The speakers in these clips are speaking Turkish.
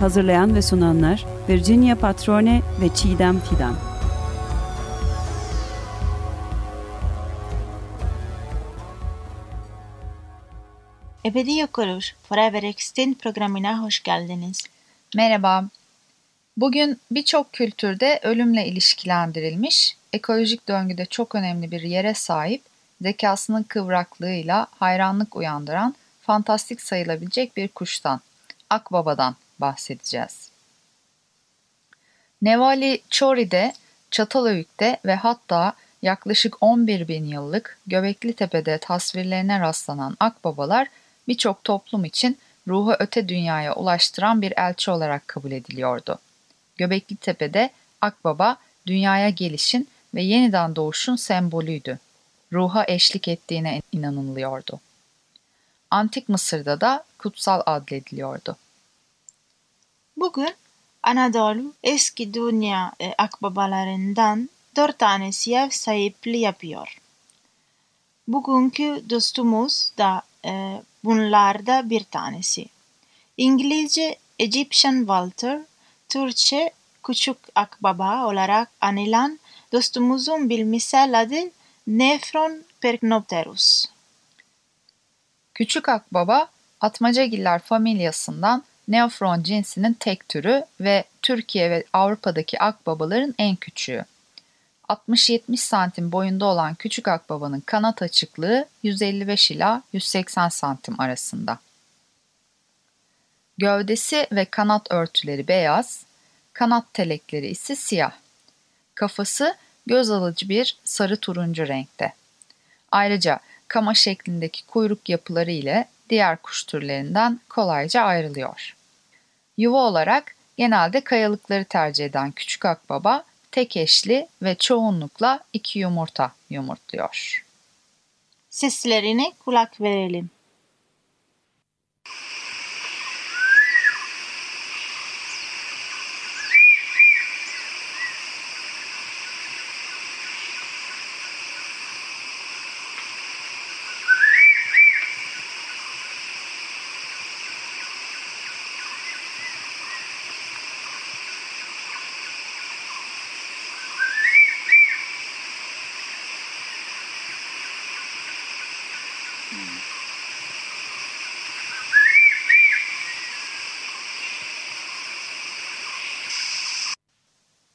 Hazırlayan ve sunanlar Virginia Patrone ve Çiğdem Fidan. Ebedi Yok Oluş Forever Extinct programına hoş geldiniz. Merhaba. Bugün birçok kültürde ölümle ilişkilendirilmiş, ekolojik döngüde çok önemli bir yere sahip, zekasının kıvraklığıyla hayranlık uyandıran, fantastik sayılabilecek bir kuştan, akbabadan bahsedeceğiz. Nevali Çori'de, Çatalhöyük'te ve hatta yaklaşık 11 bin yıllık Göbekli Tepe'de tasvirlerine rastlanan akbabalar birçok toplum için ruhu öte dünyaya ulaştıran bir elçi olarak kabul ediliyordu. Göbekli Tepe'de akbaba dünyaya gelişin ve yeniden doğuşun sembolüydü. Ruha eşlik ettiğine inanılıyordu. Antik Mısır'da da kutsal adlediliyordu. Bugün Anadolu eski dünya e, akbabalarından dört tanesi ev sahipliği yapıyor. Bugünkü dostumuz da e, bunlarda bir tanesi. İngilizce Egyptian Walter, Türkçe Küçük Akbaba olarak anılan dostumuzun bilimsel adı Nephron percnopterus. Küçük akbaba atmacagiller familyasından Neofron cinsinin tek türü ve Türkiye ve Avrupa'daki akbabaların en küçüğü. 60-70 santim boyunda olan küçük akbabanın kanat açıklığı 155 ila 180 santim arasında. Gövdesi ve kanat örtüleri beyaz, kanat telekleri ise siyah. Kafası göz alıcı bir sarı turuncu renkte. Ayrıca kama şeklindeki kuyruk yapıları ile diğer kuş türlerinden kolayca ayrılıyor. Yuva olarak genelde kayalıkları tercih eden küçük akbaba tek eşli ve çoğunlukla iki yumurta yumurtluyor. Seslerine kulak verelim.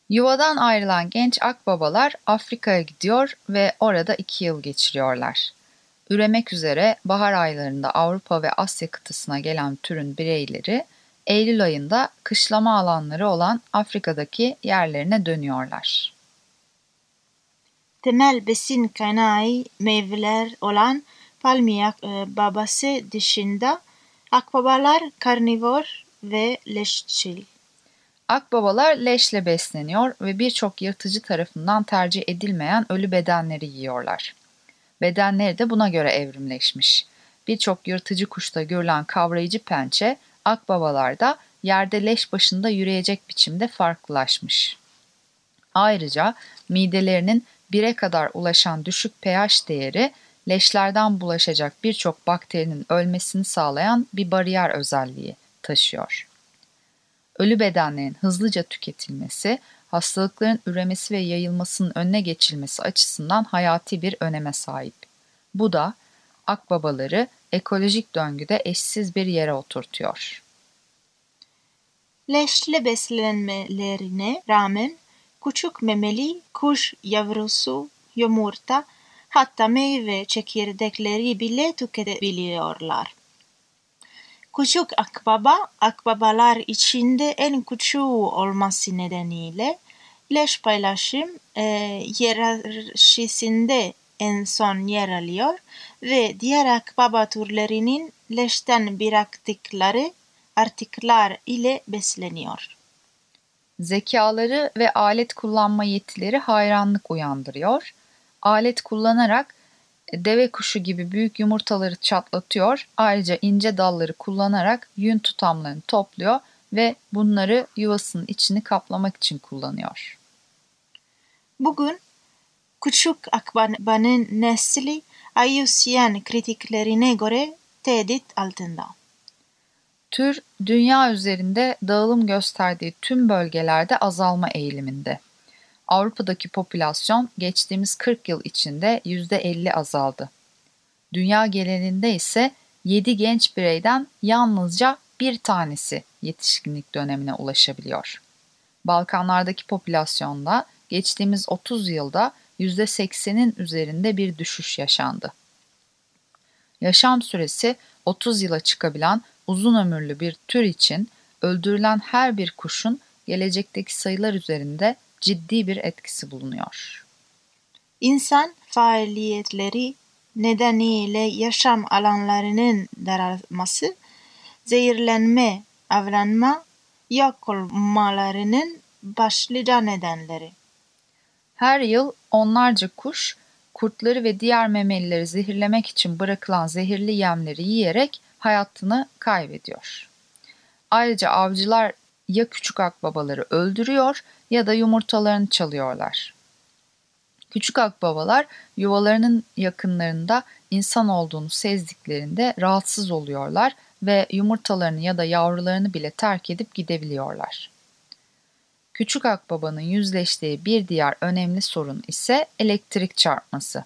Yuvadan ayrılan genç akbabalar Afrika'ya gidiyor ve orada iki yıl geçiriyorlar. Üremek üzere bahar aylarında Avrupa ve Asya kıtasına gelen türün bireyleri Eylül ayında kışlama alanları olan Afrika'daki yerlerine dönüyorlar. Temel besin kaynağı meyveler olan palmiye e, babası dışında akbabalar karnivor ve leşçil. Akbabalar leşle besleniyor ve birçok yırtıcı tarafından tercih edilmeyen ölü bedenleri yiyorlar. Bedenleri de buna göre evrimleşmiş. Birçok yırtıcı kuşta görülen kavrayıcı pençe akbabalarda yerde leş başında yürüyecek biçimde farklılaşmış. Ayrıca midelerinin bire kadar ulaşan düşük pH değeri leşlerden bulaşacak birçok bakterinin ölmesini sağlayan bir bariyer özelliği taşıyor. Ölü bedenlerin hızlıca tüketilmesi, hastalıkların üremesi ve yayılmasının önüne geçilmesi açısından hayati bir öneme sahip. Bu da akbabaları ekolojik döngüde eşsiz bir yere oturtuyor. Leşli beslenmelerine rağmen küçük memeli kuş yavrusu, yumurta, hatta meyve çekirdekleri bile tüketebiliyorlar. Küçük akbaba, akbabalar içinde en küçüğü olması nedeniyle leş paylaşım e, hiyerarşisinde en son yer alıyor ve diğer akbaba türlerinin leşten bıraktıkları artıklar ile besleniyor. Zekaları ve alet kullanma yetileri hayranlık uyandırıyor. Alet kullanarak deve kuşu gibi büyük yumurtaları çatlatıyor. Ayrıca ince dalları kullanarak yün tutamlarını topluyor ve bunları yuvasının içini kaplamak için kullanıyor. Bugün küçük akbabanın nesli IUCN kritiklerine göre tehdit altında. Tür dünya üzerinde dağılım gösterdiği tüm bölgelerde azalma eğiliminde. Avrupa'daki popülasyon geçtiğimiz 40 yıl içinde %50 azaldı. Dünya genelinde ise 7 genç bireyden yalnızca bir tanesi yetişkinlik dönemine ulaşabiliyor. Balkanlardaki popülasyonda geçtiğimiz 30 yılda %80'in üzerinde bir düşüş yaşandı. Yaşam süresi 30 yıla çıkabilen uzun ömürlü bir tür için öldürülen her bir kuşun gelecekteki sayılar üzerinde ciddi bir etkisi bulunuyor. İnsan faaliyetleri nedeniyle yaşam alanlarının daralması, zehirlenme, avlanma, yok olmalarının başlıca nedenleri. Her yıl onlarca kuş, kurtları ve diğer memelileri zehirlemek için bırakılan zehirli yemleri yiyerek hayatını kaybediyor. Ayrıca avcılar ya küçük akbabaları öldürüyor ya da yumurtalarını çalıyorlar. Küçük akbabalar yuvalarının yakınlarında insan olduğunu sezdiklerinde rahatsız oluyorlar ve yumurtalarını ya da yavrularını bile terk edip gidebiliyorlar. Küçük akbabanın yüzleştiği bir diğer önemli sorun ise elektrik çarpması.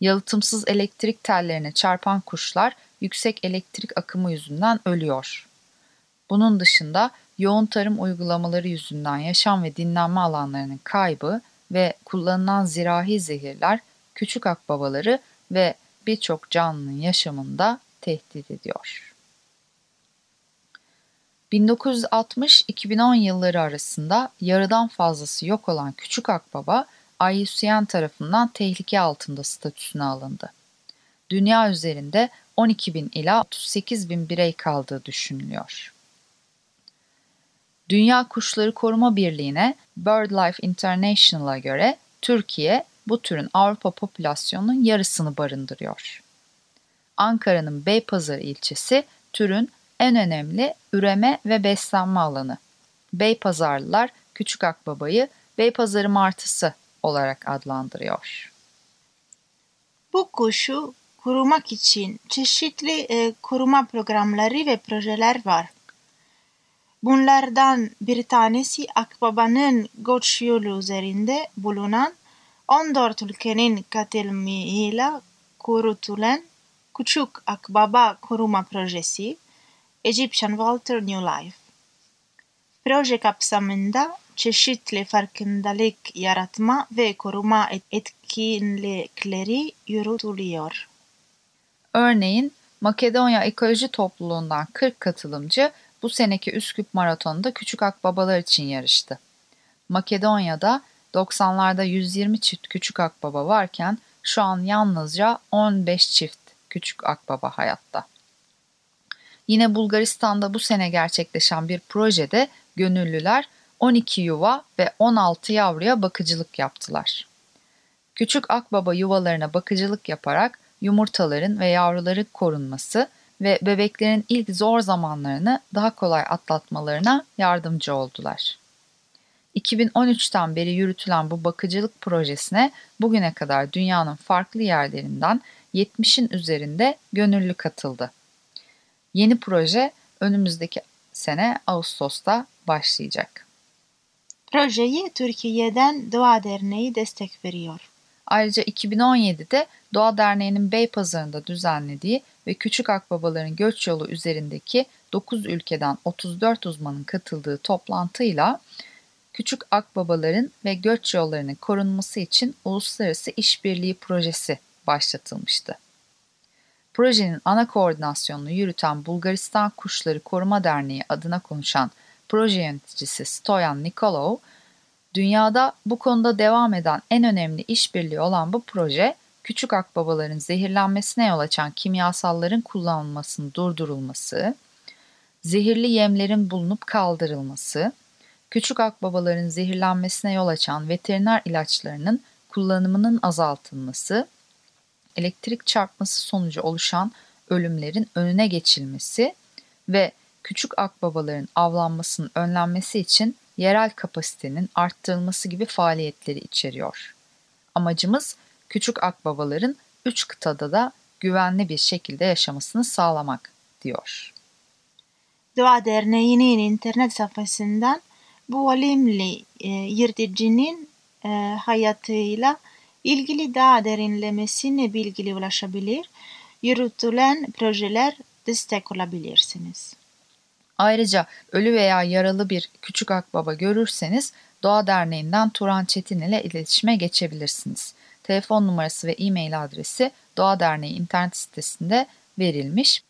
Yalıtımsız elektrik tellerine çarpan kuşlar yüksek elektrik akımı yüzünden ölüyor. Bunun dışında yoğun tarım uygulamaları yüzünden yaşam ve dinlenme alanlarının kaybı ve kullanılan zirahi zehirler küçük akbabaları ve birçok canlının yaşamında tehdit ediyor. 1960-2010 yılları arasında yarıdan fazlası yok olan küçük akbaba IUCN tarafından tehlike altında statüsüne alındı. Dünya üzerinde 12 bin ila 38 bin birey kaldığı düşünülüyor. Dünya Kuşları Koruma Birliği'ne BirdLife International'a göre Türkiye bu türün Avrupa popülasyonunun yarısını barındırıyor. Ankara'nın Beypazarı ilçesi türün en önemli üreme ve beslenme alanı. Beypazarlılar küçük akbabayı Beypazarı martısı olarak adlandırıyor. Bu kuşu korumak için çeşitli e, koruma programları ve projeler var. Bunlardan bir tanesi Akbaba'nın göç yolu üzerinde bulunan 14 ülkenin katılımıyla kurutulan Küçük Akbaba Koruma Projesi Egyptian Walter New Life. Proje kapsamında çeşitli farkındalık yaratma ve koruma etkinlikleri yürütülüyor. Örneğin Makedonya Ekoloji Topluluğundan 40 katılımcı bu seneki Üsküp Maratonu'nda küçük akbabalar için yarıştı. Makedonya'da 90'larda 120 çift küçük akbaba varken şu an yalnızca 15 çift küçük akbaba hayatta. Yine Bulgaristan'da bu sene gerçekleşen bir projede gönüllüler 12 yuva ve 16 yavruya bakıcılık yaptılar. Küçük akbaba yuvalarına bakıcılık yaparak yumurtaların ve yavruların korunması ve bebeklerin ilk zor zamanlarını daha kolay atlatmalarına yardımcı oldular. 2013'ten beri yürütülen bu bakıcılık projesine bugüne kadar dünyanın farklı yerlerinden 70'in üzerinde gönüllü katıldı. Yeni proje önümüzdeki sene Ağustos'ta başlayacak. Projeyi Türkiye'den Doğa Derneği destek veriyor. Ayrıca 2017'de Doğa Derneği'nin Beypazarı'nda düzenlediği ve Küçük Akbabaların Göç Yolu üzerindeki 9 ülkeden 34 uzmanın katıldığı toplantıyla Küçük Akbabaların ve göç yollarının korunması için Uluslararası İşbirliği Projesi başlatılmıştı. Projenin ana koordinasyonunu yürüten Bulgaristan Kuşları Koruma Derneği adına konuşan proje yöneticisi Stoyan Nikolov, dünyada bu konuda devam eden en önemli işbirliği olan bu proje, küçük akbabaların zehirlenmesine yol açan kimyasalların kullanılmasının durdurulması, zehirli yemlerin bulunup kaldırılması, küçük akbabaların zehirlenmesine yol açan veteriner ilaçlarının kullanımının azaltılması, elektrik çarpması sonucu oluşan ölümlerin önüne geçilmesi ve küçük akbabaların avlanmasının önlenmesi için yerel kapasitenin arttırılması gibi faaliyetleri içeriyor. Amacımız küçük akbabaların üç kıtada da güvenli bir şekilde yaşamasını sağlamak diyor. Doğa Derneği'nin internet sayfasından bu önemli e, yırtıcının e, hayatıyla ilgili daha derinlemesine bilgili ulaşabilir, yürütülen projeler destek olabilirsiniz. Ayrıca ölü veya yaralı bir küçük akbaba görürseniz Doğa Derneği'nden Turan Çetin ile iletişime geçebilirsiniz. Telefon numarası ve e-mail adresi Doğa Derneği internet sitesinde verilmiş.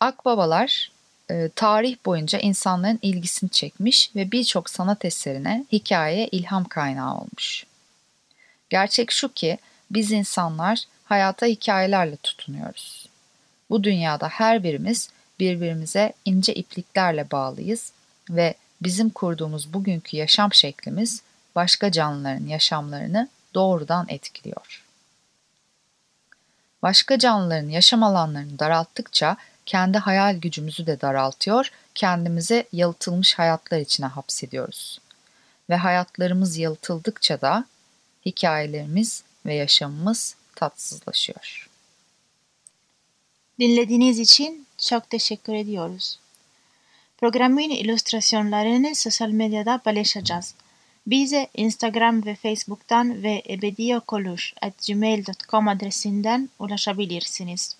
Akbabalar e, tarih boyunca insanların ilgisini çekmiş ve birçok sanat eserine, hikayeye ilham kaynağı olmuş. Gerçek şu ki biz insanlar hayata hikayelerle tutunuyoruz. Bu dünyada her birimiz birbirimize ince ipliklerle bağlıyız ve bizim kurduğumuz bugünkü yaşam şeklimiz başka canlıların yaşamlarını doğrudan etkiliyor. Başka canlıların yaşam alanlarını daralttıkça kendi hayal gücümüzü de daraltıyor, kendimize yalıtılmış hayatlar içine hapsediyoruz. Ve hayatlarımız yalıtıldıkça da hikayelerimiz ve yaşamımız tatsızlaşıyor. Dinlediğiniz için çok teşekkür ediyoruz. Programın illüstrasyonlarını sosyal medyada paylaşacağız. Bize Instagram ve Facebook'tan ve ebediyokoluş.gmail.com adresinden ulaşabilirsiniz.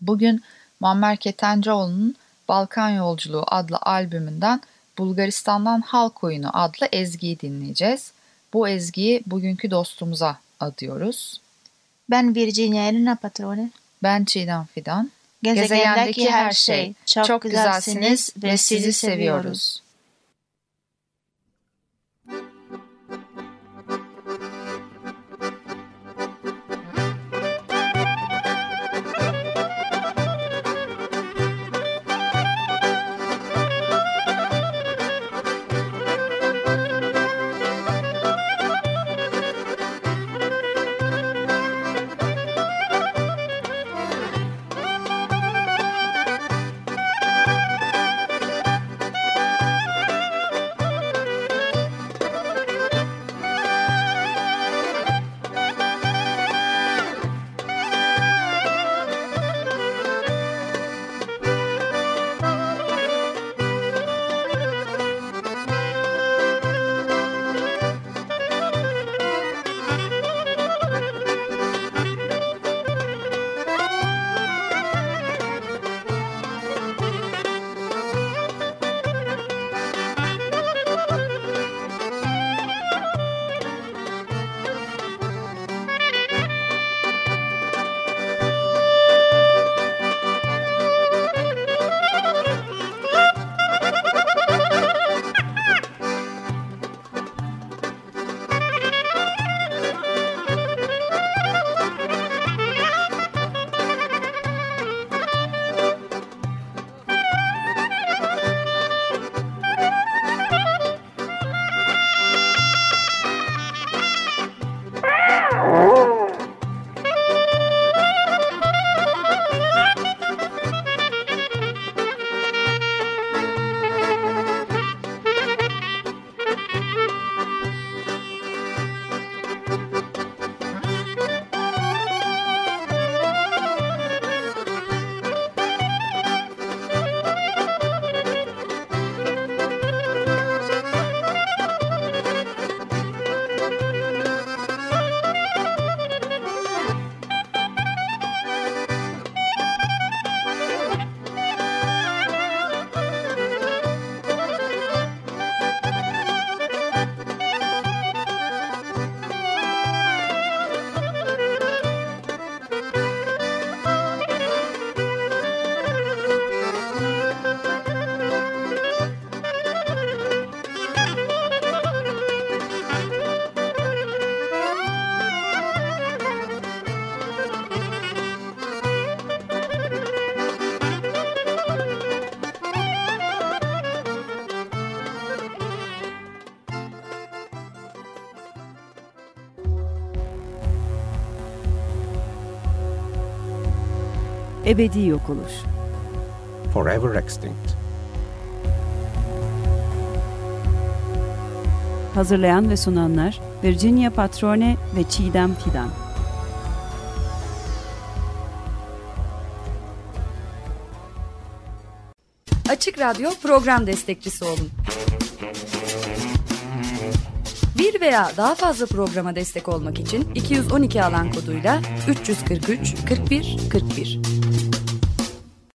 Bugün Muammer Ketencoğlu'nun Balkan Yolculuğu adlı albümünden Bulgaristan'dan Halk Oyunu adlı ezgiyi dinleyeceğiz. Bu ezgiyi bugünkü dostumuza adıyoruz. Ben Virginia Elena Patrone. Ben Çiğdem Fidan. Gezegendeki her şey. Çok, çok güzelsiniz ve sizi seviyoruz. Ebedi yok olur. Forever extinct. Hazırlayan ve sunanlar Virginia Patrone ve Çiğdem Fidan. Açık Radyo program destekçisi olun. Bir veya daha fazla programa destek olmak için 212 alan koduyla 343 41 41.